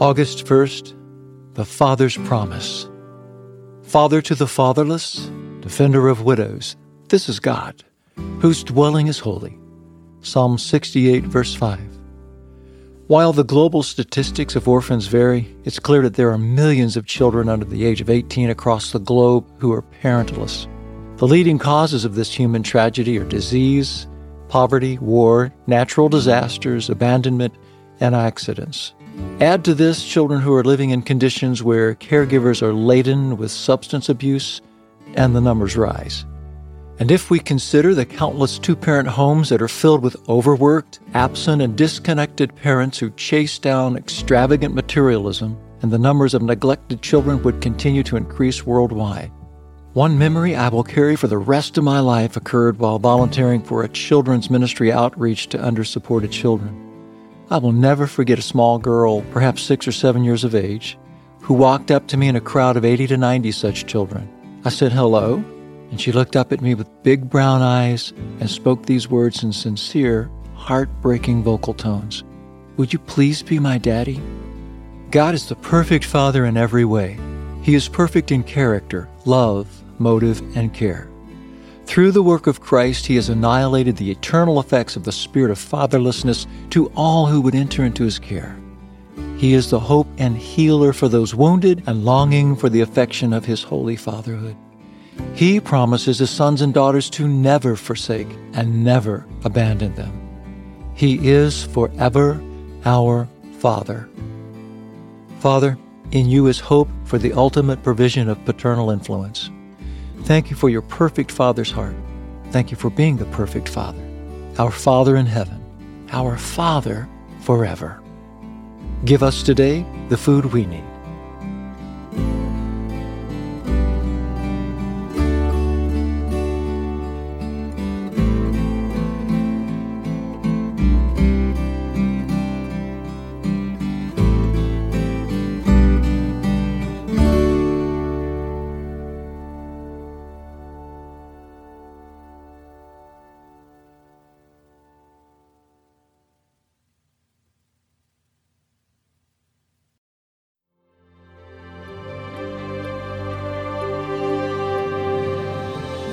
August 1st, the Father's Promise. Father to the fatherless, defender of widows, this is God, whose dwelling is holy. Psalm 68, verse 5. While the global statistics of orphans vary, it's clear that there are millions of children under the age of 18 across the globe who are parentless. The leading causes of this human tragedy are disease, poverty, war, natural disasters, abandonment, and accidents. Add to this children who are living in conditions where caregivers are laden with substance abuse, and the numbers rise. And if we consider the countless two parent homes that are filled with overworked, absent, and disconnected parents who chase down extravagant materialism, and the numbers of neglected children would continue to increase worldwide. One memory I will carry for the rest of my life occurred while volunteering for a children's ministry outreach to undersupported children. I will never forget a small girl, perhaps six or seven years of age, who walked up to me in a crowd of 80 to 90 such children. I said hello, and she looked up at me with big brown eyes and spoke these words in sincere, heartbreaking vocal tones Would you please be my daddy? God is the perfect father in every way. He is perfect in character, love, motive, and care. Through the work of Christ, he has annihilated the eternal effects of the spirit of fatherlessness to all who would enter into his care. He is the hope and healer for those wounded and longing for the affection of his holy fatherhood. He promises his sons and daughters to never forsake and never abandon them. He is forever our Father. Father, in you is hope for the ultimate provision of paternal influence. Thank you for your perfect Father's heart. Thank you for being the perfect Father, our Father in heaven, our Father forever. Give us today the food we need.